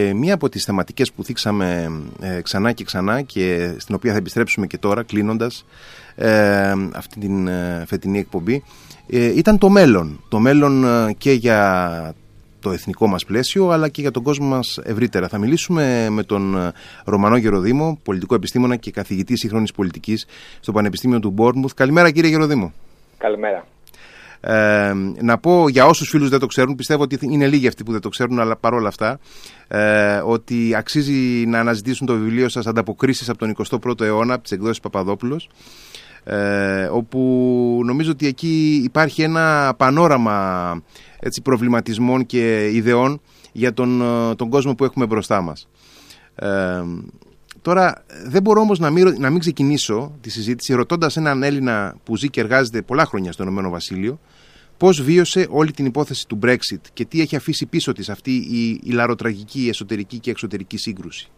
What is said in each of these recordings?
Ε, μία από τις θεματικές που θίξαμε ε, ξανά και ξανά και στην οποία θα επιστρέψουμε και τώρα κλείνοντας ε, αυτή την ε, φετινή εκπομπή ήταν το μέλλον. Το μέλλον και για το εθνικό μας πλαίσιο αλλά και για τον κόσμο μας ευρύτερα. Θα μιλήσουμε με τον Ρωμανό Γεροδήμο, πολιτικό επιστήμονα και καθηγητή σύγχρονης πολιτικής στο Πανεπιστήμιο του Μπόρνμουθ. Καλημέρα κύριε Γεροδήμο. Καλημέρα. Ε, να πω για όσους φίλους δεν το ξέρουν, πιστεύω ότι είναι λίγοι αυτοί που δεν το ξέρουν, αλλά παρόλα αυτά, ε, ότι αξίζει να αναζητήσουν το βιβλίο σας «Ανταποκρίσεις από τον 21ο αιώνα» από τις εκδόσεις Παπαδόπουλος, ε, όπου νομίζω ότι εκεί υπάρχει ένα πανόραμα έτσι, προβληματισμών και ιδεών για τον, τον κόσμο που έχουμε μπροστά μας. Ε, Τώρα δεν μπορώ όμως να μην, να μην ξεκινήσω τη συζήτηση ρωτώντας έναν Έλληνα που ζει και εργάζεται πολλά χρόνια στο Ηνωμένο Βασίλειο πώς βίωσε όλη την υπόθεση του Brexit και τι έχει αφήσει πίσω της αυτή η, η λαροτραγική εσωτερική και εξωτερική σύγκρουση.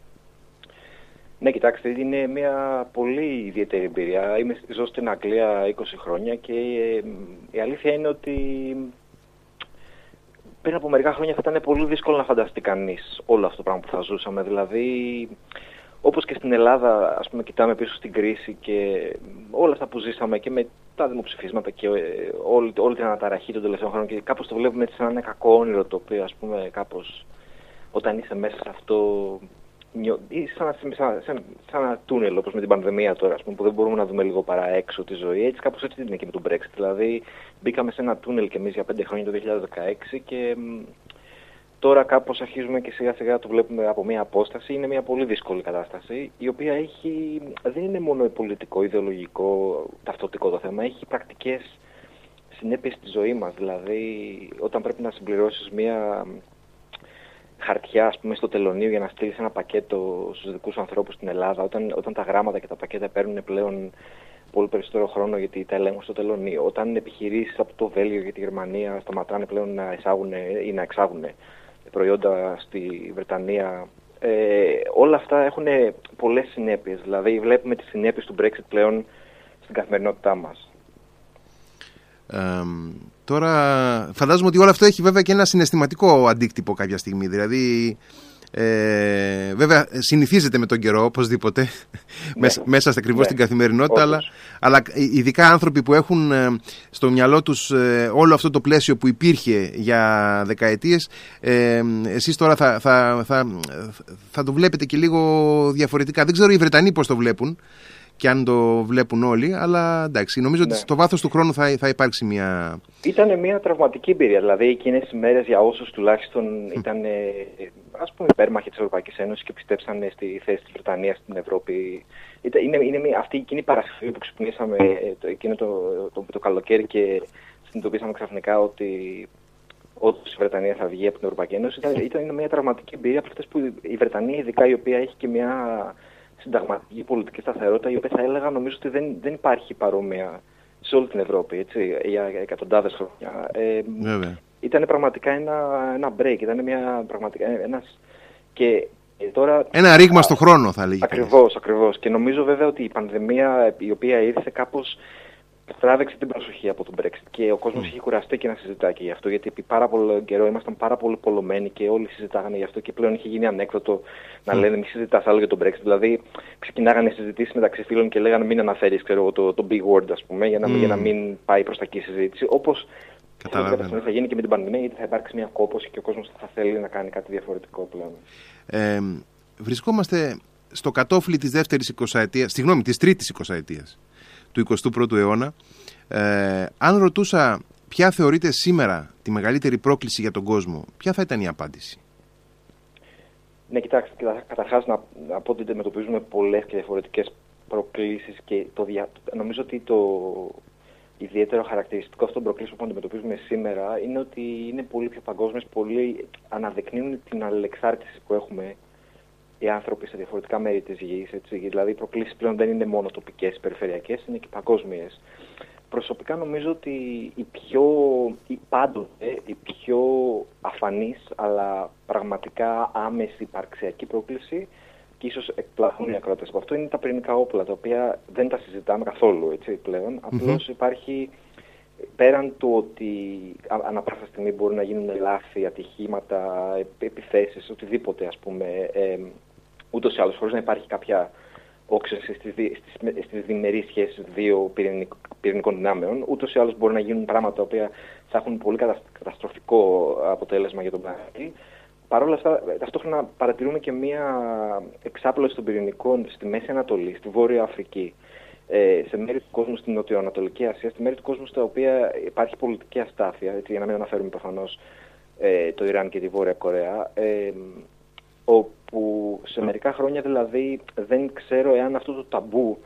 Ναι, κοιτάξτε, είναι μια πολύ ιδιαίτερη εμπειρία. Είμαι ζω στην Αγγλία 20 χρόνια και ε, η αλήθεια είναι ότι πριν από μερικά χρόνια θα ήταν πολύ δύσκολο να φανταστεί κανείς όλο αυτό το πράγμα που θα ζούσαμε. Δηλαδή, όπως και στην Ελλάδα, ας πούμε, κοιτάμε πίσω στην κρίση και όλα αυτά που ζήσαμε και με τα δημοψηφίσματα και ε, όλη, όλη την αναταραχή των τελευταίων χρόνων και κάπως το βλέπουμε έτσι σαν ένα κακό όνειρο το οποίο, ας πούμε, κάπως όταν είσαι μέσα σε αυτό ή σαν, σαν, σαν, σαν ένα τούνελ όπως με την πανδημία τώρα ας πούμε, που δεν μπορούμε να δούμε λίγο παρά έξω τη ζωή. Έτσι κάπως έτσι είναι και με τον Brexit. Δηλαδή μπήκαμε σε ένα τούνελ και εμείς για πέντε χρόνια το 2016 και Τώρα κάπως αρχίζουμε και σιγά σιγά το βλέπουμε από μια απόσταση. Είναι μια πολύ δύσκολη κατάσταση, η οποία έχει, δεν είναι μόνο πολιτικό, ιδεολογικό, ταυτοτικό το θέμα, έχει πρακτικές συνέπειες στη ζωή μας. Δηλαδή, όταν πρέπει να συμπληρώσεις μια χαρτιά ας πούμε, στο τελωνίο για να στείλεις ένα πακέτο στους δικούς ανθρώπους στην Ελλάδα, όταν, όταν τα γράμματα και τα πακέτα παίρνουν πλέον πολύ περισσότερο χρόνο γιατί τα ελέγχουν στο τελωνίο, όταν επιχειρήσεις από το Βέλγιο για τη Γερμανία σταματάνε πλέον να εισάγουν ή να εξάγουν προϊόντα στη Βρετανία. Ε, όλα αυτά έχουν πολλές συνέπειες. Δηλαδή βλέπουμε τις συνέπειες του Brexit πλέον στην καθημερινότητά μας. τώρα φαντάζομαι ότι όλο αυτό έχει βέβαια και ένα συναισθηματικό αντίκτυπο κάποια στιγμή. Δηλαδή ε, βέβαια, συνηθίζεται με τον καιρό οπωσδήποτε ναι. μέσα, μέσα ακριβώς ναι. στην καθημερινότητα, αλλά, αλλά ειδικά άνθρωποι που έχουν ε, στο μυαλό τους ε, όλο αυτό το πλαίσιο που υπήρχε για δεκαετίες, ε, εσείς τώρα θα, θα, θα, θα το βλέπετε και λίγο διαφορετικά. Δεν ξέρω οι Βρετανοί πώς το βλέπουν και αν το βλέπουν όλοι, αλλά εντάξει, νομίζω ότι ναι. στο βάθος του χρόνου θα, θα υπάρξει μια. Ήταν μια τραυματική εμπειρία. Δηλαδή, εκείνες οι μέρες για όσους τουλάχιστον ήταν ας πούμε, υπέρμαχοι της Ευρωπαϊκής Ένωσης και πιστέψανε στη θέση της Βρετανίας στην Ευρώπη. Είναι, είναι μια, αυτή εκείνη η Παρασκευή που ξυπνήσαμε το, εκείνο το, το, το, καλοκαίρι και συνειδητοποίησαμε ξαφνικά ότι όντω η Βρετανία θα βγει από την Ευρωπαϊκή Ένωση. Ήταν, ήταν μια τραυματική εμπειρία από αυτές που η Βρετανία, ειδικά η οποία έχει και μια συνταγματική πολιτική σταθερότητα, η οποία θα έλεγα νομίζω ότι δεν, δεν υπάρχει παρόμοια σε όλη την Ευρώπη έτσι, για εκατοντάδες χρόνια. Ε, ήταν πραγματικά ένα, ένα break, ήταν μια, πραγματικά ένας... Και τώρα, ένα ρήγμα στο χρόνο θα λέγει. Ακριβώς, ακριβώς. Και νομίζω βέβαια ότι η πανδημία η οποία ήρθε κάπως τράβηξε την προσοχή από τον Brexit και ο κόσμος mm. είχε κουραστεί και να συζητά και γι' αυτό γιατί επί πάρα πολύ καιρό ήμασταν πάρα πολύ πολλωμένοι και όλοι συζητάγανε γι' αυτό και πλέον είχε γίνει ανέκδοτο να λένε μη συζητάς άλλο για τον Brexit δηλαδή ξεκινάγανε συζητήσεις μεταξύ φίλων και λέγανε μην αναφέρεις ξέρω, το, το big word ας πούμε για να, mm. για να μην πάει προς τα εκεί συζήτηση όπως Καταλαβαίνω. Θα γίνει και με την πανδημία γιατί θα υπάρξει μια κόπωση και ο κόσμος θα θέλει να κάνει κάτι διαφορετικό πλέον. Ε, βρισκόμαστε στο κατόφλι της δεύτερης 20 συγγνώμη, της τρίτης 20 του 21ου αιώνα. Ε, αν ρωτούσα ποια θεωρείται σήμερα τη μεγαλύτερη πρόκληση για τον κόσμο, ποια θα ήταν η απάντηση; Ναι, κοιτάξτε, καταρχάς να, να πω ότι αντιμετωπίζουμε πολλές και διαφορετικές προκλήσεις και το νομίζω ότι το ιδιαίτερο χαρακτηριστικό αυτών των προκλήσεων που αντιμετωπίζουμε σήμερα είναι ότι είναι πολύ πιο παγκόσμιες, πολύ αναδεικνύουν την αλληλεξάρτηση που έχουμε οι άνθρωποι σε διαφορετικά μέρη της γης. Δηλαδή, οι προκλήσεις πλέον δεν είναι μόνο τοπικές, περιφερειακές, είναι και παγκόσμιες. Προσωπικά νομίζω ότι η πιο, η πάντοτε, η πιο αφανής αλλά πραγματικά άμεση υπαρξιακή πρόκληση και ίσως εκπλαχούν οι ακρότες από αυτό είναι τα πυρηνικά όπλα, τα οποία δεν τα συζητάμε καθόλου έτσι, πλέον. Απλώς υπάρχει πέραν του ότι ανά πάσα στιγμή μπορούν να γίνουν λάθη, ατυχήματα, επιθέσεις, οτιδήποτε ας πούμε, ε, ούτως ή άλλως χωρίς να υπάρχει κάποια όξυνση στις, στις, στις διμερείς σχέσεις δύο πυρηνικών δυνάμεων, ούτως ή άλλως μπορεί να γίνουν πράγματα τα οποία θα έχουν πολύ καταστροφικό αποτέλεσμα για τον πλανήτη. Παρ' όλα αυτά, ταυτόχρονα παρατηρούμε και μία εξάπλωση των πυρηνικών στη Μέση Ανατολή, στη Βόρεια Αφρική, ε, σε μέρη του κόσμου στην Νοτιοανατολική Ασία, στη μέρη του κόσμου στα οποία υπάρχει πολιτική αστάθεια, έτσι, για να μην αναφέρουμε προφανώς ε, το Ιράν και τη Βόρεια Κορέα, ε, όπου σε μερικά χρόνια δηλαδή δεν ξέρω εάν αυτό το ταμπού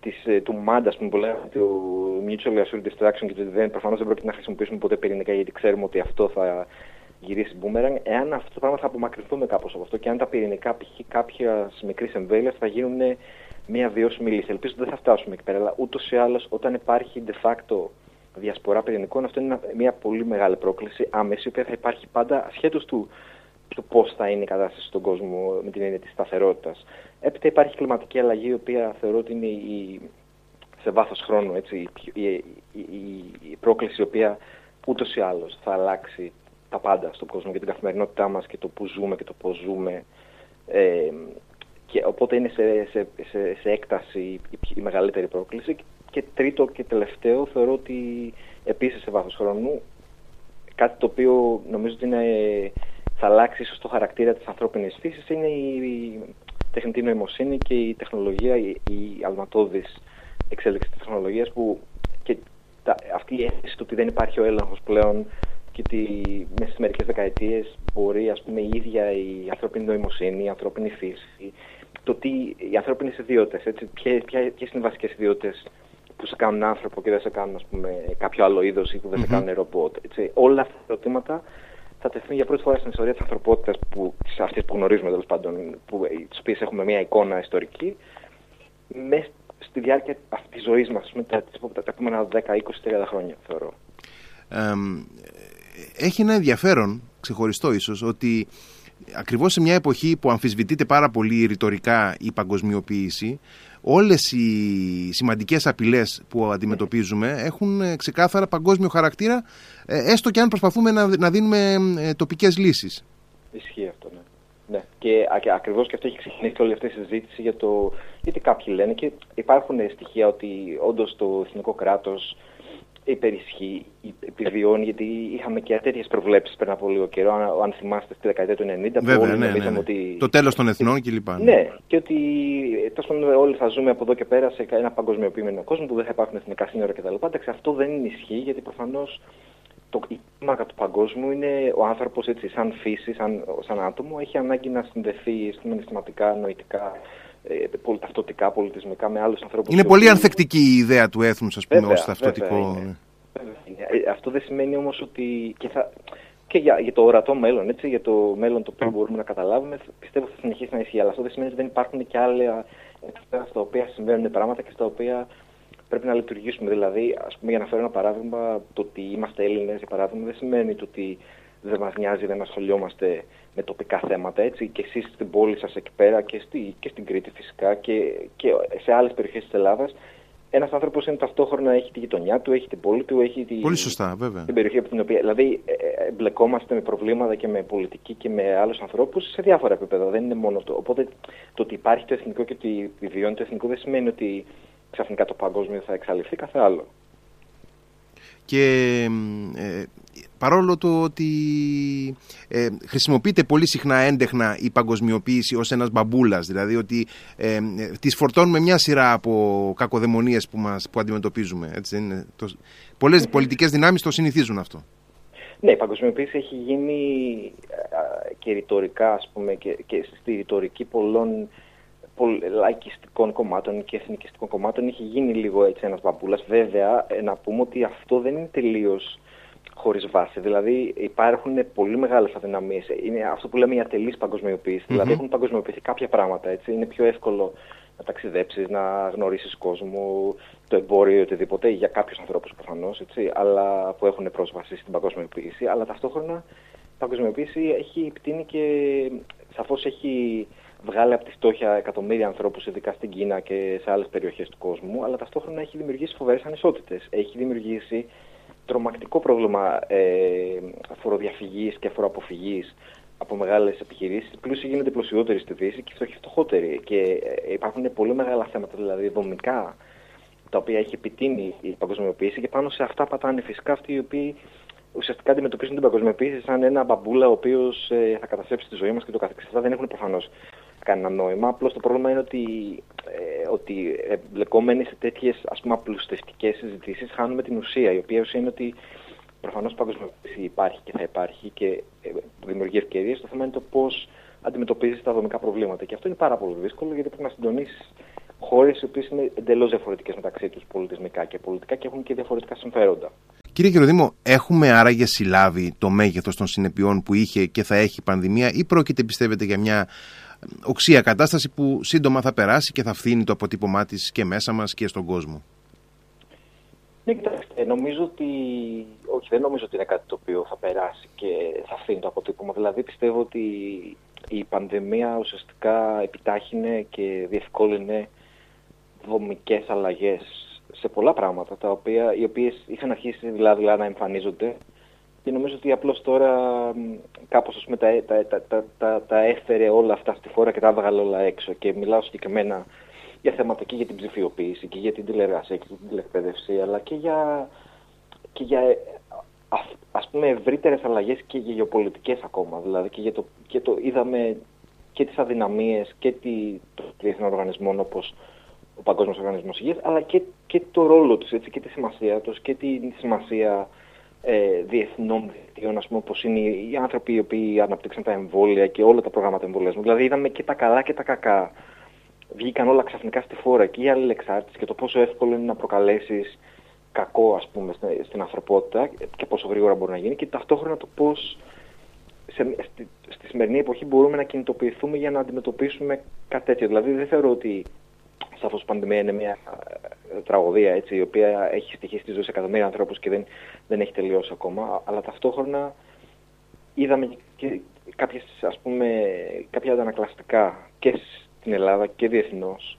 της, ε, του μάντα που λέμε, του Mutual Assured Destruction και του δεν προφανώς δεν πρόκειται να χρησιμοποιήσουμε ποτέ πυρηνικά γιατί ξέρουμε ότι αυτό θα γυρίσει boomerang, εάν αυτό το πράγμα θα απομακρυνθούμε κάπως από αυτό και αν τα πυρηνικά π.χ. κάποιας μικρής εμβέλειας θα γίνουν μια βιώσιμη λύση. Ελπίζω ότι δεν θα φτάσουμε εκεί πέρα, αλλά ούτως ή άλλως όταν υπάρχει de facto διασπορά πυρηνικών, αυτό είναι μια πολύ μεγάλη πρόκληση άμεση, η οποία θα υπάρχει πάντα ασχέτως του, του πώς θα είναι η κατάσταση στον κόσμο με την έννοια της σταθερότητας. Έπειτα υπάρχει κλιματική αλλαγή, η οποία θεωρώ ότι είναι η, σε βάθος χρόνου έτσι, η, η, η, η πρόκληση η οποία ούτως ή άλλως θα αλλάξει τα πάντα στον κόσμο για την καθημερινότητά μας και το που ζούμε και το πώς ζούμε. Ε, και οπότε είναι σε, σε, σε, σε έκταση η, η, μεγαλύτερη πρόκληση. Και τρίτο και τελευταίο, θεωρώ ότι επίσης σε βάθος χρόνου κάτι το οποίο νομίζω ότι είναι, θα αλλάξει ίσως το χαρακτήρα της ανθρώπινης φύσης είναι η τεχνητή νοημοσύνη και η τεχνολογία, η, η αλματώδης εξέλιξη της τεχνολογίας που και τα, αυτή η αίσθηση του ότι δεν υπάρχει ο έλεγχος πλέον και ότι μέσα στις μερικές δεκαετίες μπορεί ας πούμε, η ίδια η ανθρώπινη νοημοσύνη, η ανθρώπινη φύση, το τι οι ανθρώπινες ιδιότητε, ποιες είναι οι βασικές ιδιότητε που σε κάνουν άνθρωπο και δεν σε κάνουν ας πούμε, κάποιο άλλο είδος ή που δεν mm-hmm. σε κάνουν ρομπότ. Έτσι. Όλα αυτά τα ερωτήματα θα τεθούν για πρώτη φορά στην ιστορία της ανθρωπότητας, αυτές που γνωρίζουμε τέλος πάντων, τις οποίες έχουμε μια εικόνα ιστορική, μέσα στη διάρκεια αυτής της ζωής μας, τα, τα επόμενα 10, 20, 30 χρόνια, θεωρώ. Ε, έχει ένα ενδιαφέρον, ξεχωριστό ίσως, ότι ακριβώς σε μια εποχή που αμφισβητείται πάρα πολύ ρητορικά η παγκοσμιοποίηση, όλες οι σημαντικές απειλές που αντιμετωπίζουμε έχουν ε, ξεκάθαρα παγκόσμιο χαρακτήρα, ε, έστω και αν προσπαθούμε να, να δίνουμε ε, τοπικές λύσεις. Ισχύει αυτό, ναι. ναι. Και, και ακριβώς και αυτό έχει ξεκινήσει όλη αυτή η συζήτηση για το... Γιατί κάποιοι λένε και υπάρχουν στοιχεία ότι όντως το εθνικό κράτος υπερισχύει, επιβιώνει, γιατί είχαμε και τέτοιες προβλέψεις πριν από λίγο καιρό. Αν, αν θυμάστε στη δεκαετία του 90, Βέβαια, όλοι ναι, ναι, ναι. ότι. Το τέλος των εθνών κλπ. Ναι. ναι, και ότι τόσο όλοι θα ζούμε από εδώ και πέρα σε ένα παγκοσμιοποιημένο κόσμο που δεν θα υπάρχουν εθνικά σύνορα κτλ. Εντάξει, αυτό δεν ισχύει, γιατί προφανώς το, η κλίμακα του παγκόσμιου είναι ο άνθρωπος σαν φύση, σαν, σαν άτομο, έχει ανάγκη να συνδεθεί συναισθηματικά, νοητικά, ε, πολυταυτοτικά, πολιτισμικά με άλλους ανθρώπους. Είναι πολύ ανθεκτική η ιδέα του έθνους, ας πούμε, ως ταυτοτικό. Ναι. Ε, αυτό δεν σημαίνει όμως ότι. Και, θα, και για, για το ορατό μέλλον, έτσι, για το μέλλον το οποίο μπορούμε να καταλάβουμε, πιστεύω θα συνεχίσει να ισχύει. Αλλά αυτό δεν σημαίνει ότι δεν υπάρχουν και άλλα επίπεδα στα οποία συμβαίνουν πράγματα και στα οποία πρέπει να λειτουργήσουμε. Δηλαδή, ας πούμε, για να φέρω ένα παράδειγμα, το ότι είμαστε Έλληνες, για παράδειγμα, δεν σημαίνει το ότι δεν μας νοιάζει, δεν ασχολιόμαστε με τοπικά θέματα. Έτσι. Και εσείς στην πόλη σας εκεί πέρα και, στη, και στην Κρήτη φυσικά και, και σε άλλες περιοχές της Ελλάδας. Ένας άνθρωπος είναι ταυτόχρονα έχει τη γειτονιά του, έχει την πόλη του, έχει τη, Πολύ σωστά, βέβαια. την περιοχή από την οποία. Δηλαδή, ε, ε, εμπλεκόμαστε με προβλήματα και με πολιτική και με άλλους ανθρώπους σε διάφορα επίπεδα. Δεν είναι μόνο το. Οπότε το ότι υπάρχει το εθνικό και ότι βιώνει το εθνικό δεν σημαίνει ότι ξαφνικά το παγκόσμιο θα εξαλειφθεί κάθε άλλο. Και ε, παρόλο το ότι ε, χρησιμοποιείται πολύ συχνά έντεχνα η παγκοσμιοποίηση ως ένας μπαμπούλας, δηλαδή ότι ε, τις φορτώνουμε μια σειρά από κακοδαιμονίες που, μας, που αντιμετωπίζουμε. Έτσι, είναι το, πολλές πολιτικές δυνάμεις το συνηθίζουν αυτό. Ναι, η παγκοσμιοποίηση έχει γίνει και ρητορικά, ας πούμε, και, και στη ρητορική πολλών λαϊκιστικών κομμάτων και εθνικιστικών κομμάτων έχει γίνει λίγο έτσι ένας μπαμπούλας. Βέβαια, ε, να πούμε ότι αυτό δεν είναι τελείως χωρίς βάση. Δηλαδή υπάρχουν πολύ μεγάλες αδυναμίες. Είναι αυτό που λέμε η ατελή παγκοσμιοποίηση. Δηλαδή έχουν παγκοσμιοποιηθεί κάποια πράγματα. Έτσι. Είναι πιο εύκολο να ταξιδέψεις, να γνωρίσεις κόσμο, το εμπόριο ή οτιδήποτε, για κάποιους ανθρώπους προφανώς, αλλά που έχουν πρόσβαση στην παγκοσμιοποίηση. Αλλά ταυτόχρονα η παγκοσμιοποίηση έχει επιτείνει και σαφώς έχει βγάλει από τη φτώχεια εκατομμύρια ανθρώπους, ειδικά στην Κίνα και σε άλλες περιοχές του κόσμου, αλλά ταυτόχρονα έχει δημιουργήσει φοβερές ανισότητες. Έχει δημιουργήσει τρομακτικό πρόβλημα ε, φοροδιαφυγής και φοροαποφυγής από μεγάλες επιχειρήσεις. Οι πλούσιοι γίνονται πλουσιότεροι στη Δύση και οι φτωχοί φτωχότεροι. Και ε, υπάρχουν πολύ μεγάλα θέματα, δηλαδή δομικά, τα οποία έχει επιτείνει η παγκοσμιοποίηση και πάνω σε αυτά πατάνε φυσικά αυτοί οι οποίοι ουσιαστικά αντιμετωπίζουν την παγκοσμιοποίηση σαν ένα μπαμπούλα ο οποίος ε, θα καταστρέψει τη ζωή μας και το καθεξής. Αυτά δεν έχουν προφανώς κανένα νόημα. Απλώς το πρόβλημα είναι ότι, ε, ότι εμπλεκόμενοι σε τέτοιες απλουστευτικές συζητήσεις χάνουμε την ουσία. Η οποία ουσία είναι ότι προφανώς παγκοσμιοποίηση υπάρχει και θα υπάρχει και ε, δημιουργεί ευκαιρίες. Το θέμα είναι το πώς αντιμετωπίζεις τα δομικά προβλήματα. Και αυτό είναι πάρα πολύ δύσκολο γιατί πρέπει να συντονίσεις χώρες οι οποίες είναι εντελώς διαφορετικές μεταξύ τους πολιτισμικά και πολιτικά και έχουν και διαφορετικά συμφέροντα. Κύριε Κυροδήμο, έχουμε άραγε συλλάβει το μέγεθος των συνεπειών που είχε και θα έχει η πανδημία ή πρόκειται πιστεύετε για μια οξία κατάσταση που σύντομα θα περάσει και θα φθίνει το αποτύπωμά της και μέσα μας και στον κόσμο. Ναι, κοιτάξτε, νομίζω ότι. Όχι, δεν νομίζω ότι είναι κάτι το οποίο θα περάσει και θα φθίνει το αποτύπωμα. Δηλαδή, πιστεύω ότι η πανδημία ουσιαστικά επιτάχυνε και διευκόλυνε δομικές αλλαγές σε πολλά πράγματα, τα οποία, οι οποίες είχαν αρχίσει δηλαδή να εμφανίζονται και νομίζω ότι απλώς τώρα κάπως ας πούμε, τα, τα, τα, τα, τα έφερε όλα αυτά στη φόρα και τα έβγαλε όλα έξω. Και μιλάω συγκεκριμένα για θέματα και για την ψηφιοποίηση και για την τηλεργασία και την τηλεκπαίδευση αλλά και για, και για ας πούμε ευρύτερες αλλαγές και γεωπολιτικές ακόμα. Δηλαδή και, για το, και το είδαμε και τις αδυναμίες και τη, των διεθνών οργανισμών όπως ο Παγκόσμιος Οργανισμός Υγείας, αλλά και, και το ρόλο τους έτσι, και τη σημασία τους και τη σημασία ε, διεθνών δικτύων, ας πούμε, όπως είναι οι άνθρωποι οι οποίοι αναπτύξαν τα εμβόλια και όλα τα προγράμματα εμβολιασμού. Δηλαδή είδαμε και τα καλά και τα κακά. Βγήκαν όλα ξαφνικά στη φόρα και η αλληλεξάρτηση και το πόσο εύκολο είναι να προκαλέσεις κακό ας πούμε στην ανθρωπότητα και πόσο γρήγορα μπορεί να γίνει και ταυτόχρονα το πώς σε, στη, στη σημερινή εποχή μπορούμε να κινητοποιηθούμε για να αντιμετωπίσουμε κάτι τέτοιο. Δηλαδή δεν θεωρώ ότι Σαφώς η πανδημία είναι μια ε, τραγωδία έτσι, η οποία έχει στοιχήσει τη ζωή σε εκατομμύρια ανθρώπους και δεν, δεν έχει τελειώσει ακόμα. Αλλά ταυτόχρονα είδαμε και κάποιες, ας πούμε, κάποια αντανακλαστικά και στην Ελλάδα και διεθνώς.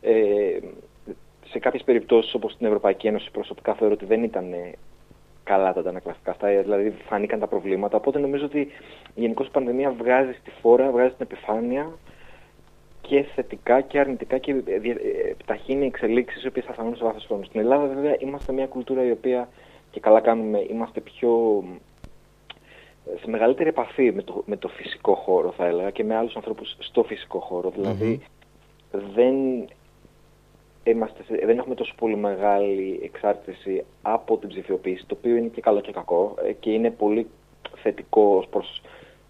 Ε, σε κάποιες περιπτώσεις όπως στην Ευρωπαϊκή Ένωση προσωπικά θεωρώ ότι δεν ήταν καλά τα αντανακλαστικά αυτά, δηλαδή φάνηκαν τα προβλήματα. Οπότε νομίζω ότι γενικώς η πανδημία βγάζει στη φόρα, βγάζει στην επιφάνεια και θετικά και αρνητικά και ε, ε, επιταχύνει εξελίξεις οι οποίες θα φανούν σε βάθος χρόνου. Στην Ελλάδα, βέβαια, είμαστε μια κουλτούρα η οποία και καλά κάνουμε, είμαστε πιο σε μεγαλύτερη επαφή με το, με το φυσικό χώρο, θα έλεγα, και με άλλους ανθρώπους στο φυσικό χώρο. Δηλαδή, δεν, είμαστε, δεν έχουμε τόσο πολύ μεγάλη εξάρτηση από την ψηφιοποίηση, το οποίο είναι και καλό και κακό ε, και είναι πολύ θετικό ως προς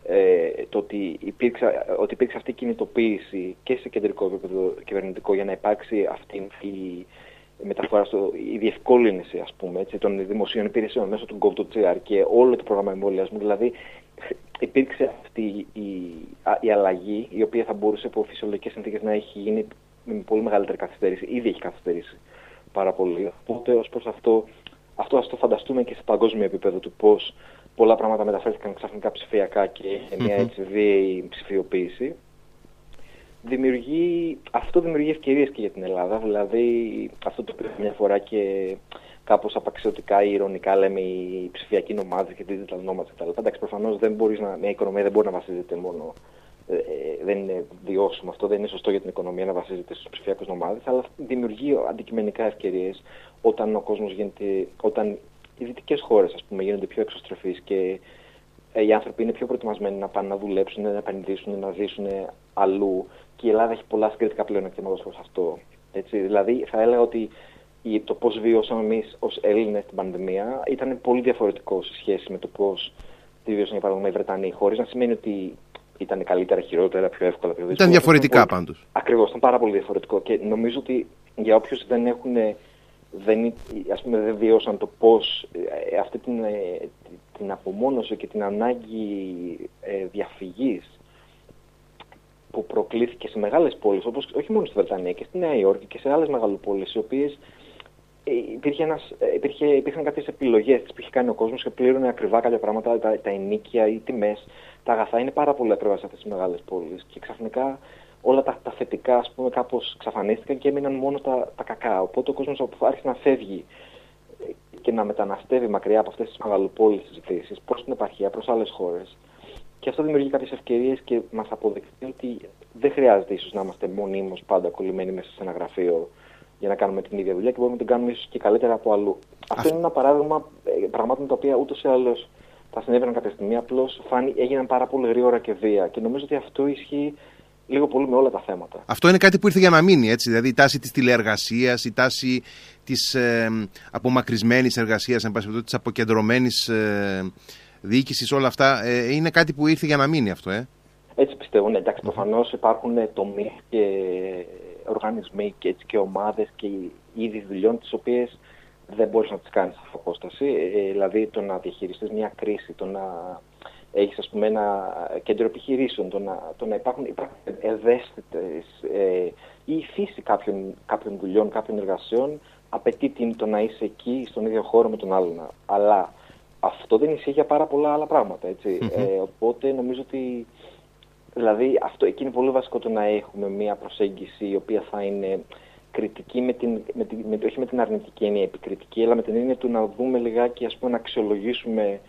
ε, το ότι υπήρξε, ότι υπήρξε αυτή η κινητοποίηση και σε κεντρικό επίπεδο κυβερνητικό για να υπάρξει αυτή η μεταφορά, στο, η διευκόλυνση ας πούμε, έτσι, των δημοσίων υπηρεσιών μέσω του GovToGR και όλο το πρόγραμμα εμβολιασμού. Δηλαδή υπήρξε αυτή η, η αλλαγή η οποία θα μπορούσε από φυσιολογικές συνθήκες να έχει γίνει με πολύ μεγαλύτερη καθυστέρηση. Ήδη έχει καθυστερήσει πάρα πολύ. Οπότε ως προς αυτό, αυτό ας το φανταστούμε και σε παγκόσμιο επίπεδο του πώς πολλά πράγματα μεταφέρθηκαν ξαφνικά ψηφιακά και μια έτσι βίαιη ψηφιοποίηση. Δημιουργεί, αυτό δημιουργεί ευκαιρίες και για την Ελλάδα, δηλαδή αυτό το οποίο μια φορά και κάπως απαξιωτικά ή ηρωνικά λέμε οι ψηφιακοί νομάδες και digital nomads κτλ. Εντάξει, προφανώς δεν μπορείς να, μια οικονομία δεν μπορεί να βασίζεται μόνο ε, ε, δεν είναι βιώσιμο αυτό, δεν είναι σωστό για την οικονομία να βασίζεται στους ψηφιακούς νομάδες, αλλά δημιουργεί αντικειμενικά ευκαιρίες όταν ο κόσμος γίνεται, όταν οι δυτικές χώρες γίνονται πιο εξωστρεφεί και ε, οι άνθρωποι είναι πιο προετοιμασμένοι να πάνε να δουλέψουν, να επενδύσουν, να ζήσουν αλλού. Και η Ελλάδα έχει πολλά συγκριτικά πλεονεκτήματα προς αυτό. Έτσι, δηλαδή, θα έλεγα ότι το πώς βιώσαμε εμείς ως Έλληνες την πανδημία ήταν πολύ διαφορετικό σε σχέση με το πώς τη βίωσαν για παράδειγμα οι Βρετανοί, χωρίς να σημαίνει ότι ήταν καλύτερα, χειρότερα, πιο εύκολα, πιο δύσκολα. Ήταν διαφορετικά πάντως. Ακριβώς, ήταν πάρα πολύ διαφορετικό. Και νομίζω ότι για όποιους δεν έχουν δεν, ας πούμε, δεν βιώσαν το πώς ε, αυτή την, ε, την απομόνωση και την ανάγκη ε, διαφυγής που προκλήθηκε σε μεγάλες πόλεις, όπως όχι μόνο στη Βρετανία και στη Νέα Υόρκη και σε άλλες μεγαλοπόλεις, οι οποίες υπήρχε ένας, υπήρχε, υπήρχαν κάποιες επιλογές που είχε κάνει ο κόσμος και πλήρωνε ακριβά κάποια πράγματα, τα, τα ενίκια, οι τιμές, τα αγαθά είναι πάρα πολύ ακριβά σε αυτές τις μεγάλες πόλεις. Και ξαφνικά όλα τα, τα θετικά ας πούμε κάπως ξαφανίστηκαν και έμειναν μόνο τα, τα κακά. Οπότε ο κόσμος άρχισε να φεύγει και να μεταναστεύει μακριά από αυτές τις μεγαλοπόλει τη Δύση προς την επαρχία, προς άλλες χώρες. Και αυτό δημιουργεί κάποιες ευκαιρίες και μας αποδεικνύει ότι δεν χρειάζεται ίσως να είμαστε μονίμως πάντα κολλημένοι μέσα σε ένα γραφείο για να κάνουμε την ίδια δουλειά και μπορούμε να την κάνουμε ίσως και καλύτερα από αλλού. Αυτό είναι ένα παράδειγμα ε, πραγμάτων τα οποία ούτως ή άλλως θα συνέβαιναν κάποια στιγμή. Απλώς έγιναν πάρα πολύ γρήγορα και βία. Και νομίζω ότι αυτό ισχύει λίγο πολύ με όλα τα θέματα. Αυτό είναι κάτι που ήρθε για να μείνει, έτσι. Δηλαδή η τάση της τηλεεργασίας, η τάση της ε, απομακρυσμένης εργασίας, εν πάση της αποκεντρωμένης ε, διοίκησης, όλα αυτά ε, είναι κάτι που ήρθε για να μείνει αυτό, ε. Έτσι πιστεύω. Ναι, εντάξει, προφανώς υπάρχουν τομείς και οργανισμοί και, έτσι, και ομάδες και είδη δουλειών τις οποίες δεν μπορείς να τις κάνεις σε απόσταση. Ε, δηλαδή το να διαχειριστείς μια κρίση, το να έχεις ας πούμε ένα κέντρο επιχειρήσεων, το να, το να υπάρχουν, υπάρχουν ευαίσθητες ε, ή η φύση κάποιων, κάποιων δουλειών, κάποιων εργασιών απαιτεί την, το να είσαι εκεί στον ίδιο χώρο με τον άλλον. Αλλά αυτό δεν ισχύει για πάρα πολλά άλλα πράγματα. Ε, οπότε νομίζω ότι δηλαδή αυτό εκεί είναι πολύ βασικό το να έχουμε μια προσέγγιση η οποία θα είναι κριτική με την, με την, με, όχι με την αρνητική έννοια επικριτική, αλλά με την έννοια του να δούμε λιγάκι, ας πούμε, να αξιολογήσουμε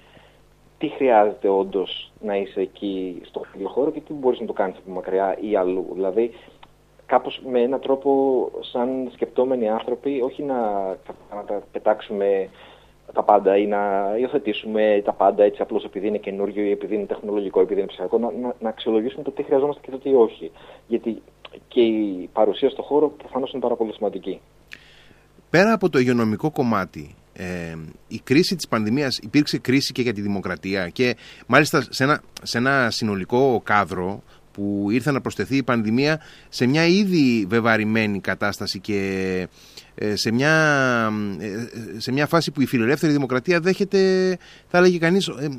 τι χρειάζεται όντως να είσαι εκεί στο ίδιο χώρο και τι μπορείς να το κάνεις από μακριά ή αλλού; Δηλαδή, κάπως με έναν τρόπο, σαν σκεπτόμενοι άνθρωποι, όχι να, να τα πετάξουμε τα πάντα ή να υιοθετήσουμε τα πάντα έτσι απλώς επειδή είναι καινούριο ή επειδή είναι τεχνολογικό, επειδή είναι ψηφιακό, να, να, να αξιολογήσουμε το τι χρειαζόμαστε και το τι όχι. Γιατί και η παρουσία στο χώρο προφανώς είναι πάρα πολύ σημαντική. Πέρα από το υγειονομικό κομμάτι, ε, η κρίση της πανδημίας υπήρξε κρίση και για τη δημοκρατία και μάλιστα σε ένα, σε ένα συνολικό κάδρο που ήρθε να προσθεθεί η πανδημία σε μια ήδη βεβαρημένη κατάσταση και ε, σε μια, ε, σε μια φάση που η φιλελεύθερη δημοκρατία δέχεται, θα έλεγε κανείς, ε,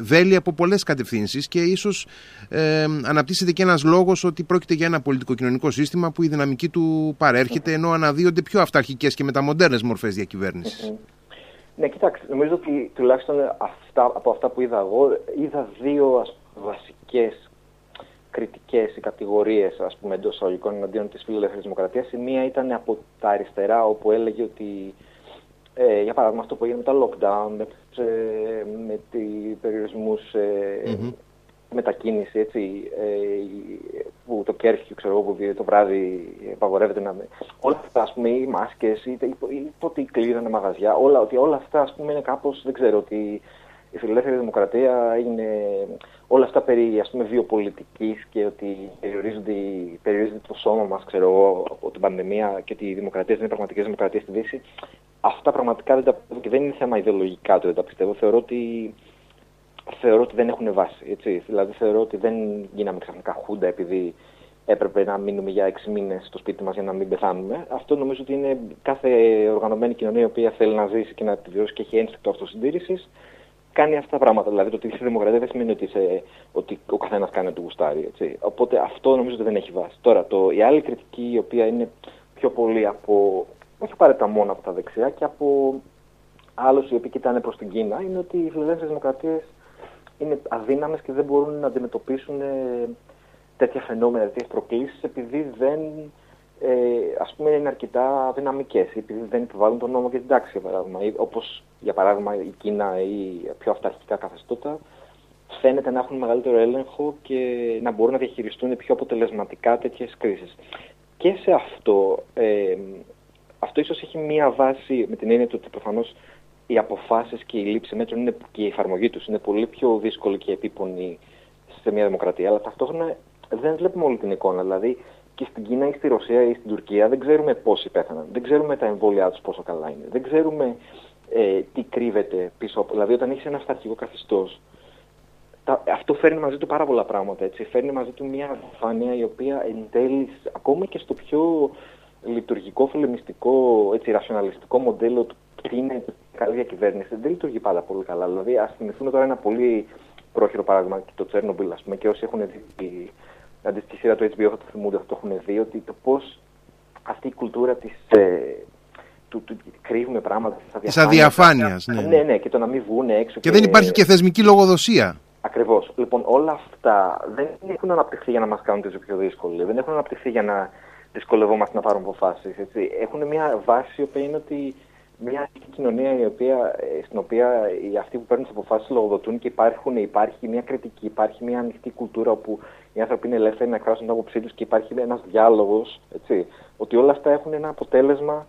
βέλη από πολλές κατευθύνσεις και ίσως ε, αναπτύσσεται και ένας λόγος ότι πρόκειται για ένα πολιτικο-κοινωνικό σύστημα που η δυναμική του παρέρχεται ενώ αναδύονται πιο αυταρχικές και μεταμοντέρνες μορφές διακυβέρνησης. Ναι, κοιτάξτε, νομίζω ότι τουλάχιστον αυτά, από αυτά που είδα εγώ, είδα δύο βασικές κριτικές κατηγορίες, ας πούμε, εντός αγωγικών εναντίον της φιλελεύθερης δημοκρατίας. Η μία ήταν από τα αριστερά, όπου έλεγε ότι, ε, για παράδειγμα, αυτό που έγινε με τα lockdown, με, ε, με τις περιορισμούς ε, mm-hmm. Μετακίνηση, έτσι, ε, που το κέρχιο, ξέρω εγώ, που το βράδυ απαγορεύεται να... Όλα αυτά, ας πούμε, οι μάσκες, ή, ή, πότε κλείνανε μαγαζιά, όλα, ότι όλα αυτά, ας πούμε, είναι κάπως, δεν ξέρω, ότι η φιλελεύθερη δημοκρατία είναι όλα αυτά περί ας πούμε βιοπολιτικής και ότι περιορίζεται, το σώμα μας ξέρω εγώ από την πανδημία και ότι οι δημοκρατίες δεν είναι πραγματικές δημοκρατίες στη Δύση. Αυτά πραγματικά δεν τα και δεν είναι θέμα ιδεολογικά το δεν τα πιστεύω. Θεωρώ ότι, θεωρώ ότι δεν έχουν βάση έτσι. δηλαδή θεωρώ ότι δεν γίναμε ξαφνικά χούντα επειδή έπρεπε να μείνουμε για έξι μήνες στο σπίτι μας για να μην πεθάνουμε. Αυτό νομίζω ότι είναι κάθε οργανωμένη κοινωνία η οποία θέλει να ζήσει και να επιβιώσει και έχει ένστικτο αυτοσυντήρησης κάνει αυτά τα πράγματα. Δηλαδή το ότι είσαι δημοκρατία δεν σημαίνει ότι, είσαι, ότι ο καθένας κάνει ό,τι γουστάρει. Έτσι. Οπότε αυτό νομίζω ότι δεν έχει βάση. Τώρα, το, η άλλη κριτική η οποία είναι πιο πολύ από. όχι απαραίτητα μόνο από τα δεξιά και από άλλους οι οποίοι κοιτάνε προς την Κίνα είναι ότι οι φιλελεύθερε δημοκρατίες είναι αδύναμες και δεν μπορούν να αντιμετωπίσουν ε, τέτοια φαινόμενα, τέτοιες προκλήσεις επειδή δεν ε, ας πούμε είναι αρκετά δυναμικές επειδή δεν επιβάλλουν τον νόμο και την τάξη για παράδειγμα όπως για παράδειγμα η Κίνα ή πιο αυταρχικά καθεστώτα φαίνεται να έχουν μεγαλύτερο έλεγχο και να μπορούν να διαχειριστούν πιο αποτελεσματικά τέτοιες κρίσεις. Και σε αυτό, ε, αυτό ίσως έχει μία βάση με την έννοια ότι προφανώς οι αποφάσεις και η λήψη μέτρων είναι, και η εφαρμογή τους είναι πολύ πιο δύσκολη και επίπονη σε μια δημοκρατία, αλλά ταυτόχρονα δεν βλέπουμε όλη την εικόνα. Δηλαδή, και στην Κίνα ή στη Ρωσία ή στην Τουρκία δεν ξέρουμε πόσοι πέθαναν. Δεν ξέρουμε τα εμβόλια τους πόσο καλά είναι. Δεν ξέρουμε ε, τι κρύβεται πίσω από. Δηλαδή, όταν έχεις ένα αυταρχικό καθεστώ, αυτό φέρνει μαζί του πάρα πολλά πράγματα. Έτσι. Φέρνει μαζί του μια διαφάνεια η οποία εν τέλει, ακόμα και στο πιο λειτουργικό, φιλεμιστικό, έτσι, ρασιοναλιστικό μοντέλο του τι είναι καλή διακυβέρνηση, δεν λειτουργεί πάντα πολύ καλά. Δηλαδή, ας θυμηθούμε τώρα ένα πολύ πρόχειρο παράδειγμα, το Τσέρνομπιλ, ας πούμε, και όσοι έχουν δει αντίστοιχη σειρά του HBO θα το θυμούνται, αυτό έχουν δει, ότι το πώς αυτή η κουλτούρα της, ε, του, του, κρύβουμε πράγματα της αδιαφάνειας. Ναι, ναι. ναι, ναι, και το να μην βγουν έξω. Και, και δεν υπάρχει και θεσμική λογοδοσία. Ακριβώς. Λοιπόν, όλα αυτά δεν έχουν αναπτυχθεί για να μας κάνουν τη ζωή πιο δύσκολη. Δεν έχουν αναπτυχθεί για να δυσκολευόμαστε να πάρουμε αποφάσεις. Έχουν μια βάση η οποία είναι ότι μια κοινωνία η οποία, ε, στην οποία οι αυτοί που παίρνουν τις αποφάσεις λογοδοτούν και υπάρχουν, υπάρχει μια κριτική, υπάρχει μια ανοιχτή κουλτούρα όπου οι άνθρωποι είναι ελεύθεροι να εκφράσουν την άποψή τους και υπάρχει ένας διάλογος. Ότι όλα αυτά έχουν ένα αποτέλεσμα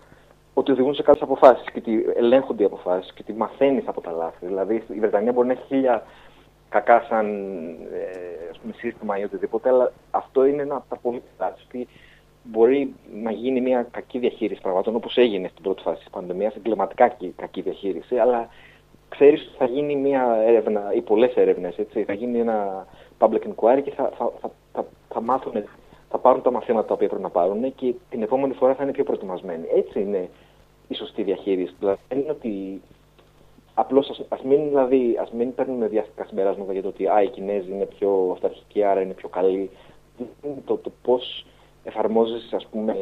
ότι οδηγούν σε κάποιες αποφάσεις και ότι ελέγχονται οι αποφάσεις και ότι μαθαίνεις από τα λάθη. Δηλαδή η Βρετανία μπορεί να έχει χίλια κακά σαν ε, πούμε, σύστημα ή οτιδήποτε, αλλά αυτό είναι ένα από τα πολύ ότι μπορεί να γίνει μια κακή διαχείριση πραγμάτων όπως έγινε στην πρώτη φάση της πανδημίας, εγκληματικά κακή διαχείριση, αλλά ξέρεις ότι θα γίνει μια έρευνα ή πολλές έρευνες. Θα γίνει ένα public inquiry και θα, θα, θα, θα, θα μάθουν, θα πάρουν τα μαθήματα τα οποία πρέπει να πάρουν και την επόμενη φορά θα είναι πιο προετοιμασμένοι. Έτσι είναι η σωστή διαχείριση. Δηλαδή, δεν είναι ότι απλώς ας μην, δηλαδή, ας μην παίρνουμε διαστικά συμπεράσματα για το ότι α, οι Κινέζοι είναι πιο αυταρχικοί, άρα είναι πιο καλοί. Το, το πώς εφαρμόζεις ας πούμε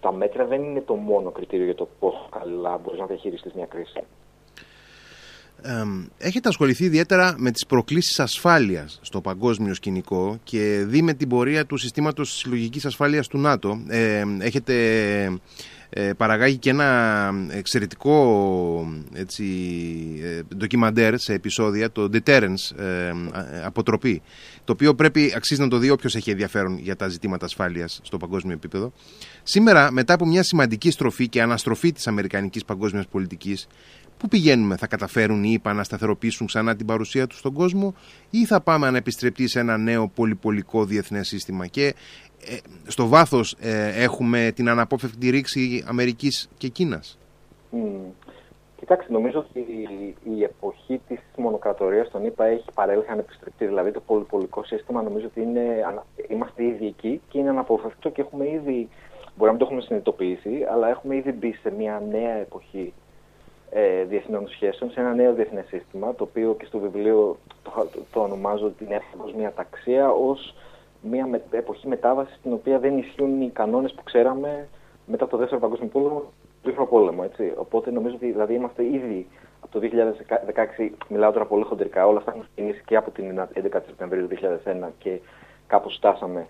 τα μέτρα δεν είναι το μόνο κριτήριο για το πόσο καλά μπορείς να διαχειριστείς μια κρίση. έχετε ασχοληθεί ιδιαίτερα με τις προκλήσεις ασφάλειας στο παγκόσμιο σκηνικό και δει με την πορεία του συστήματος συλλογικής ασφάλειας του ΝΑΤΟ. έχετε ε, παραγάγει και ένα εξαιρετικό έτσι, ε, ντοκιμαντέρ σε επεισόδια, το Deterrence, ε, αποτροπή, το οποίο πρέπει, αξίζει να το δει όποιος έχει ενδιαφέρον για τα ζητήματα ασφάλειας στο παγκόσμιο επίπεδο. Σήμερα, μετά από μια σημαντική στροφή και αναστροφή της αμερικανικής παγκόσμιας πολιτικής, Πού πηγαίνουμε, θα καταφέρουν οι ΙΠΑ να σταθεροποιήσουν ξανά την παρουσία τους στον κόσμο ή θα πάμε να επιστρεπτεί σε ένα νέο πολυπολικό διεθνές σύστημα. Και ε, στο βάθος ε, έχουμε την αναπόφευκτη ρήξη Αμερικής και Κίνας. Mm. Κοιτάξτε, νομίζω ότι η εποχή της μονοκρατορίας των ΗΠΑ έχει παρέλθει ανεπιστρεπτή. Δηλαδή, το πολυπολικό σύστημα νομίζω ότι είναι, είμαστε ήδη εκεί και είναι αναπόφευκτο και έχουμε ήδη, μπορεί να μην το έχουμε συνειδητοποιήσει, αλλά έχουμε ήδη μπει σε μια νέα εποχή ε, διεθνών σχέσεων, σε ένα νέο διεθνές σύστημα, το οποίο και στο βιβλίο το, το, το ονομάζω την μια ταξία ως μια με, εποχή μετάβασης στην οποία δεν ισχύουν οι κανόνες που ξέραμε μετά το δεύτερο παγκόσμιο πόλεμο, το πόλεμο. Έτσι. Οπότε νομίζω ότι δηλαδή, είμαστε ήδη από το 2016, μιλάω τώρα πολύ χοντρικά, όλα αυτά έχουν ξεκινήσει και από την 11 Σεπτεμβρίου του 2001 και κάπως στάσαμε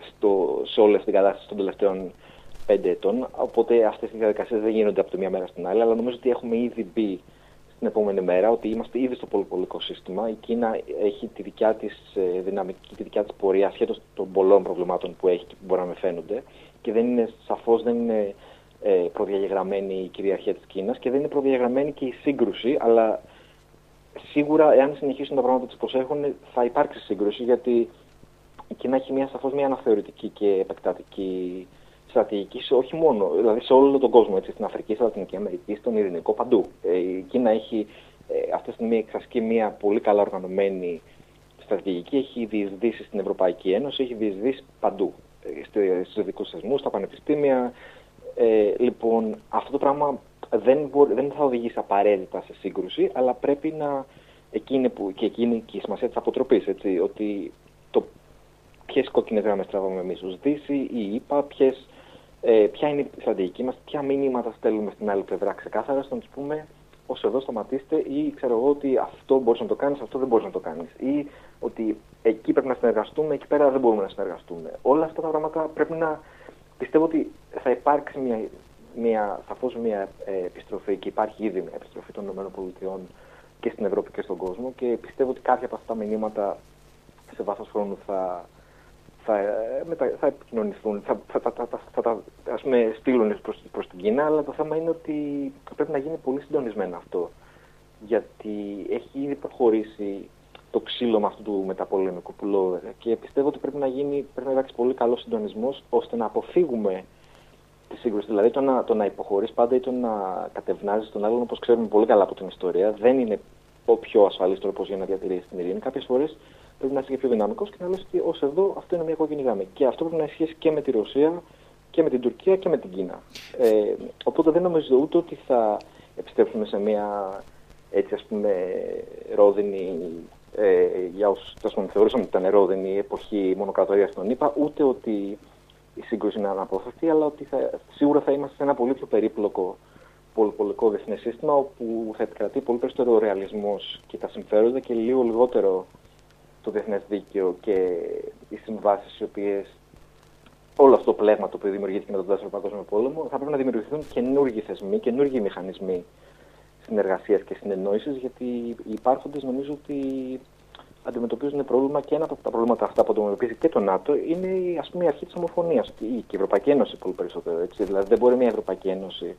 στο, σε όλες τις κατάσταση των τελευταίων πέντε ετών. Οπότε αυτές οι διαδικασίες δεν γίνονται από τη μία μέρα στην άλλη, αλλά νομίζω ότι έχουμε ήδη μπει στην επόμενη μέρα, ότι είμαστε ήδη στο πολυπολικό σύστημα. Η Κίνα έχει τη δικιά της ε, δυναμική, τη δικιά της πορεία ασχέτως των πολλών προβλημάτων που έχει και που μπορεί να με φαίνονται. Και δεν είναι, σαφώς δεν είναι ε, προδιαγεγραμμένη η κυριαρχία της Κίνας και δεν είναι προδιαγεγραμμένη και η σύγκρουση, αλλά σίγουρα εάν συνεχίσουν τα πράγματα όπως έχουν, θα υπάρξει σύγκρουση γιατί η Κίνα έχει μια, σαφώς μια αναθεωρητική και επεκτατική στρατηγικής σε όχι μόνο, δηλαδή σε όλο τον κόσμο, έτσι, στην Αφρική, στη Λατινική Αμερική, στον Ειρηνικό, παντού. Ε, η Κίνα έχει ε, αυτή τη στιγμή εξασκεί μια πολύ καλά οργανωμένη στρατηγική, έχει διεισδύσει στην Ευρωπαϊκή Ένωση, έχει διεισδύσει παντού. Ε, Στους ειδικούς θεσμούς, στα πανεπιστήμια. Ε, λοιπόν, αυτό το πράγμα δεν, μπορεί, δεν θα οδηγήσει απαραίτητα σε σύγκρουση, αλλά πρέπει να. Εκείνη που, και εκείνη και η σημασία της αποτροπής, ότι το ποιες κόκκινες γραμμές τραβάμε εμείς ω Δύση ή ΙΠΑ, ποιες ε, ποια είναι η στρατηγική μας, ποια μήνυματα στέλνουμε στην άλλη πλευρά. Ξεκάθαρα στο να τους πούμε, ως εδώ σταματήστε, ή ξέρω εγώ ότι αυτό μπορείς να το κάνεις, αυτό δεν μπορείς να το κάνεις. Ή ότι εκεί πρέπει να συνεργαστούμε, εκεί πέρα δεν μπορούμε να συνεργαστούμε. Όλα αυτά τα πράγματα πρέπει να. Πιστεύω ότι θα υπάρξει μια, μια, σαφώς μια ε, επιστροφή και υπάρχει ήδη μια επιστροφή των ΗΠΑ και στην Ευρώπη και στον κόσμο και πιστεύω ότι κάποια από αυτά τα μηνύματα σε βάθος χρόνου θα, θα, ε, μετα, θα επικοινωνηθούν, θα, θα, θα, θα, θα τα ας πούμε, στείλουν προς, προς την Κίνα, αλλά το θέμα είναι ότι πρέπει να γίνει πολύ συντονισμένα αυτό. Γιατί έχει ήδη προχωρήσει το ξύλο αυτού του μεταπολεμικού πουλό και πιστεύω ότι πρέπει να, γίνει, πρέπει να υπάρξει πολύ καλός συντονισμός ώστε να αποφύγουμε τη σύγκρουση. Δηλαδή το να, το να υποχωρείς πάντα ή το να κατευνάζεις τον άλλον, όπως ξέρουμε πολύ καλά από την ιστορία, δεν είναι ο πιο ασφαλής τρόπος για να διατηρήσει την ειρήνη. Κάποιες φορές πρέπει να είσαι και πιο δυναμικός και να λες ότι ως εδώ αυτό είναι μια κόκκινη γραμμή. Και αυτό πρέπει να ισχύσει και με τη Ρωσία και με την Τουρκία και με την Κίνα. Ε, οπότε δεν νομίζω ούτε ότι θα επιστρέψουμε σε μια έτσι ας πούμε ρόδινη ε, για όσους θεωρούσαμε ότι ήταν ρόδινη εποχή μονοκρατορίας των ΗΠΑ, ούτε ότι η σύγκρουση είναι αναπόφευκτη, αλλά ότι θα, σίγουρα θα είμαστε σε ένα πολύ πιο περίπλοκο πολυπολικό διεθνές σύστημα όπου θα επικρατεί πολύ περισσότερο ρεαλισμός και τα συμφέροντα και λίγο λιγότερο το διεθνές δίκαιο και οι συμβάσεις οι οποίες όλο αυτό το πλέγμα το οποίο δημιουργήθηκε με τον Δεύτερο Παγκόσμιο Πόλεμο, θα πρέπει να δημιουργηθούν καινούργιοι θεσμοί, καινούργιοι μηχανισμοί συνεργασίας και συνεννόησης, γιατί οι υπάρχοντες νομίζω ότι αντιμετωπίζουν πρόβλημα και ένα από τα προβλήματα αυτά που αντιμετωπίζει και το ΝΑΤΟ είναι ας πούμε, η αρχή της ομοφωνίας. Και η Ευρωπαϊκή Ένωση πολύ περισσότερο. Έτσι. Δηλαδή δεν μπορεί μια Ευρωπαϊκή Ένωση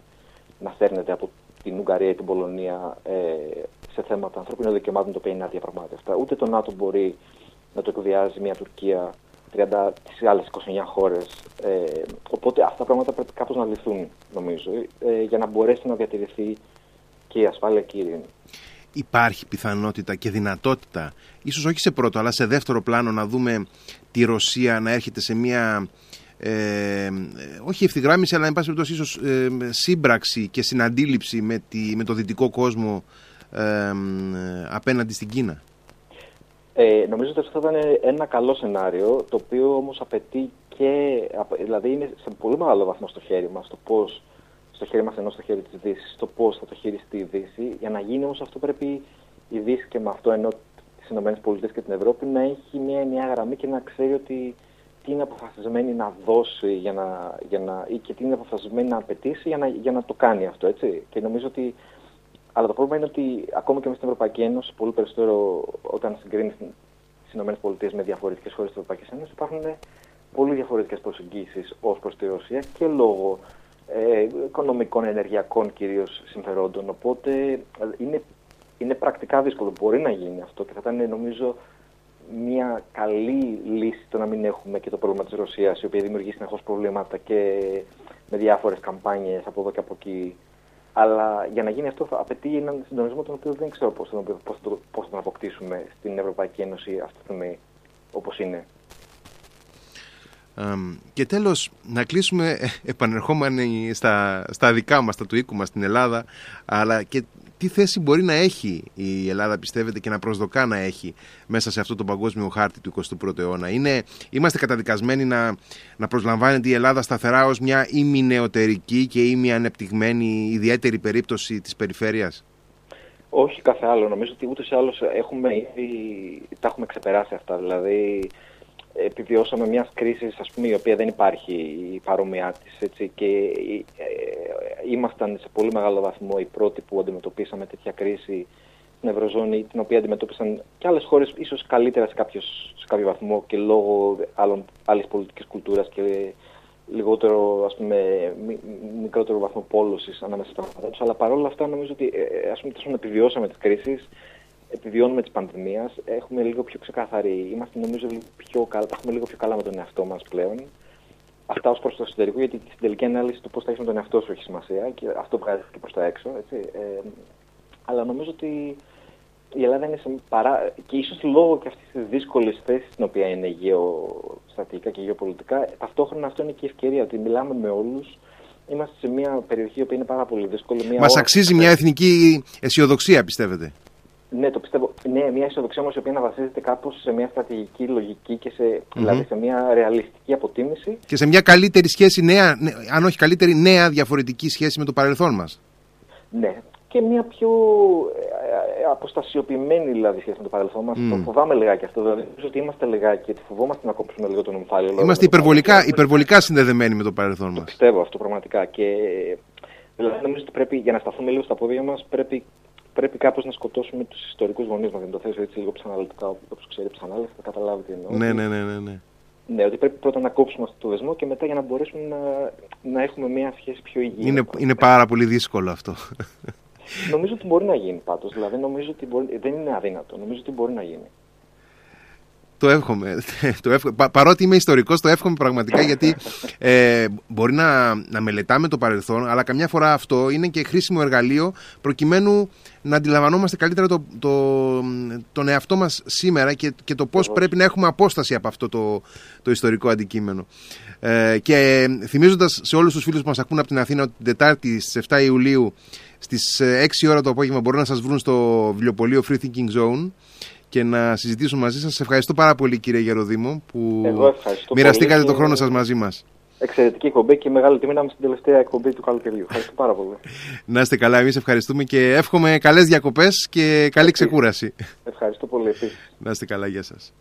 να φέρνεται από την Ουγγαρία ή την Πολωνία ε, σε θέματα ανθρώπινων δικαιωμάτων το οποία είναι αδιαπραγμάτευτα. Ούτε το ΝΑΤΟ μπορεί να το εκβιάζει μια Τουρκία 30 τις άλλες 29 χώρες. Ε, οπότε αυτά τα πράγματα πρέπει κάπως να λυθούν νομίζω ε, για να μπορέσει να διατηρηθεί και η ασφάλεια και η ειρήνη. Υπάρχει πιθανότητα και δυνατότητα, ίσως όχι σε πρώτο αλλά σε δεύτερο πλάνο να δούμε τη Ρωσία να έρχεται σε μια ε, όχι ευθυγράμμιση αλλά εν πάση περιπτώσει ίσως ε, σύμπραξη και συναντήληψη με, τη, με το δυτικό κόσμο ε, απέναντι στην Κίνα. Ε, νομίζω ότι αυτό θα ήταν ένα καλό σενάριο, το οποίο όμως απαιτεί και, δηλαδή είναι σε πολύ μεγάλο βαθμό στο χέρι μας, το πώς, στο χέρι μας ενώ στο χέρι της Δύσης, το πώς θα το χειριστεί η Δύση. Για να γίνει όμως αυτό πρέπει η Δύση και με αυτό ενώ τις ΗΠΑ και την Ευρώπη να έχει μια ενιαία γραμμή και να ξέρει ότι τι είναι αποφασισμένη να δώσει για να, για να, ή και τι είναι αποφασισμένη να απαιτήσει για να, για να το κάνει αυτό. Έτσι. Και νομίζω ότι αλλά το πρόβλημα είναι ότι ακόμα και με στην Ευρωπαϊκή Ένωση, πολύ περισσότερο όταν συγκρίνεις τις ΗΠΑ με διαφορετικές χώρες της Ευρωπαϊκής Ένωσης, υπάρχουν πολύ διαφορετικές προσεγγίσεις ως προς τη Ρωσία και λόγω ε, οικονομικών, ενεργειακών κυρίως συμφερόντων. Οπότε είναι, είναι πρακτικά δύσκολο. Μπορεί να γίνει αυτό και θα ήταν νομίζω μια καλή λύση το να μην έχουμε και το πρόβλημα της Ρωσίας, η οποία δημιουργεί συνεχώς προβλήματα και με διάφορες καμπάνιες από εδώ και από εκεί αλλά για να γίνει αυτό θα απαιτεί έναν συντονισμό τον οποίο δεν ξέρω πώς θα, πώς θα, πώς θα τον αποκτήσουμε στην Ευρωπαϊκή Ένωση αυτή τη στιγμή όπως είναι. και τέλος να κλείσουμε ε, επανερχόμενοι στα, στα δικά μας, στα του οίκου μας στην Ελλάδα αλλά και τι θέση μπορεί να έχει η Ελλάδα, πιστεύετε, και να προσδοκά να έχει μέσα σε αυτό το παγκόσμιο χάρτη του 21ου αιώνα; Είναι, είμαστε καταδικασμένοι να, να προσλαμβάνεται η Ελλάδα σταθερά ως μια ημινεωτερική και ήμι ανεπτυγμένη ιδιαίτερη περίπτωση της περιφέρειας; Όχι κάθε άλλο. Νομίζω ότι ούτε ή άλλως έχουμε ήδη, τα έχουμε ξεπεράσει αυτά. Δηλαδή, επιβιώσαμε μια κρίση η οποία δεν υπάρχει η παρόμοιά της. και ε, ήμασταν σε πολύ μεγάλο βαθμό οι πρώτοι που αντιμετωπίσαμε τέτοια κρίση στην Ευρωζώνη, την οποία αντιμετώπισαν και άλλες χώρες ίσως καλύτερα σε, κάποιος, σε κάποιο βαθμό και λόγω άλλης πολιτικής κουλτούρας και λιγότερο, ας πούμε, μικρότερο βαθμό πόλωσης ανάμεσα στα πράγματα τους. Αλλά παρόλα αυτά νομίζω ότι ε, ας πούμε, επιβιώσαμε τις κρίσεις επιβιώνουμε της πανδημίας, έχουμε λίγο πιο ξεκάθαρη, είμαστε νομίζω λίγο πιο καλά, τα έχουμε λίγο πιο καλά με τον εαυτό μας πλέον. Αυτά ως προς το εσωτερικό, γιατί στην τελική ανάλυση το πώς θα έχει με τον εαυτό σου έχει σημασία και αυτό βγάζει και προς τα έξω. Έτσι. Ε, αλλά νομίζω ότι η Ελλάδα είναι σε παρά... και ίσως λόγω και αυτής της δύσκολης θέσης στην οποία είναι γεωστατικά και γεωπολιτικά, ταυτόχρονα αυτό είναι και η ευκαιρία ότι μιλάμε με όλους. Είμαστε σε μια περιοχή που είναι πάρα πολύ δύσκολη. Μας αξίζει μια εθνική αισιοδοξία, πιστεύετε; Ναι, το πιστεύω. Ναι, μια αισιοδοξία όμω η οποία να βασίζεται κάπως σε μια στρατηγική λογική και σε, mm-hmm. δηλαδή σε μια ρεαλιστική αποτίμηση. Και σε μια καλύτερη σχέση, νέα, αν όχι καλύτερη, νέα διαφορετική σχέση με το παρελθόν μας. Ναι, και μια πιο ε, ε, αποστασιοποιημένη δηλαδή σχέση με το παρελθόν μας. Mm. Το φοβάμαι λιγάκι αυτό. Δηλαδή, νομίζω ότι είμαστε λιγάκι γιατί φοβόμαστε να κόψουμε λίγο τον ομφάλιο. Είμαστε υπερβολικά, υπερβολικά συνδεδεμένοι με το παρελθόν μας. Πιστεύω αυτό πραγματικά. Και δηλαδή, νομίζω ότι πρέπει για να σταθούμε λίγο στα πόδια μας πρέπει πρέπει κάπως να σκοτώσουμε τους ιστορικούς γονείς μας. Να το θέσω έτσι λίγο ψαναλυτικά, όπως ξέρει ψανάλης, θα καταλάβει τι εννοώ. Ναι, ναι, ναι, ναι, ναι. Ναι, ότι πρέπει πρώτα να κόψουμε αυτό το δεσμό και μετά για να μπορέσουμε να, να έχουμε μια σχέση πιο υγιεινή. Είναι, είναι πάρα πολύ δύσκολο αυτό. Νομίζω ότι μπορεί να γίνει πάντως. Δηλαδή νομίζω ότι μπορεί, δεν είναι αδύνατο. Νομίζω ότι μπορεί να γίνει. Το εύχομαι. Το εύχομαι. παρότι είμαι ιστορικός, το εύχομαι πραγματικά γιατί ε, μπορεί να, να μελετάμε το παρελθόν, αλλά καμιά φορά αυτό είναι και χρήσιμο εργαλείο προκειμένου να αντιλαμβανόμαστε καλύτερα το, το, τον εαυτό μας σήμερα και, και το πώς πρέπει να έχουμε απόσταση από αυτό το, το ιστορικό αντικείμενο. Ε, και θυμίζοντας σε όλους τους φίλους που μας ακούν από την Αθήνα ότι την Τετάρτη στις 7 Ιουλίου στις 6 ώρα το απόγευμα μπορούν να σας βρουν στο βιβλιοπωλείο Free Thinking Zone και να συζητήσουν μαζί σας. Ευχαριστώ πάρα πολύ κύριε Γεροδήμο που μοιραστήκατε το χρόνο σας μαζί μας. Εξαιρετική εκπομπή και μεγάλη τιμή να είμαι στην τελευταία εκπομπή του καλοκαιριού. Ευχαριστώ πάρα πολύ. να είστε καλά, εμείς ευχαριστούμε και εύχομαι καλές διακοπές και καλή ξεκούραση. Ευχαριστώ πολύ επίσης. Να είστε καλά, γεια σας.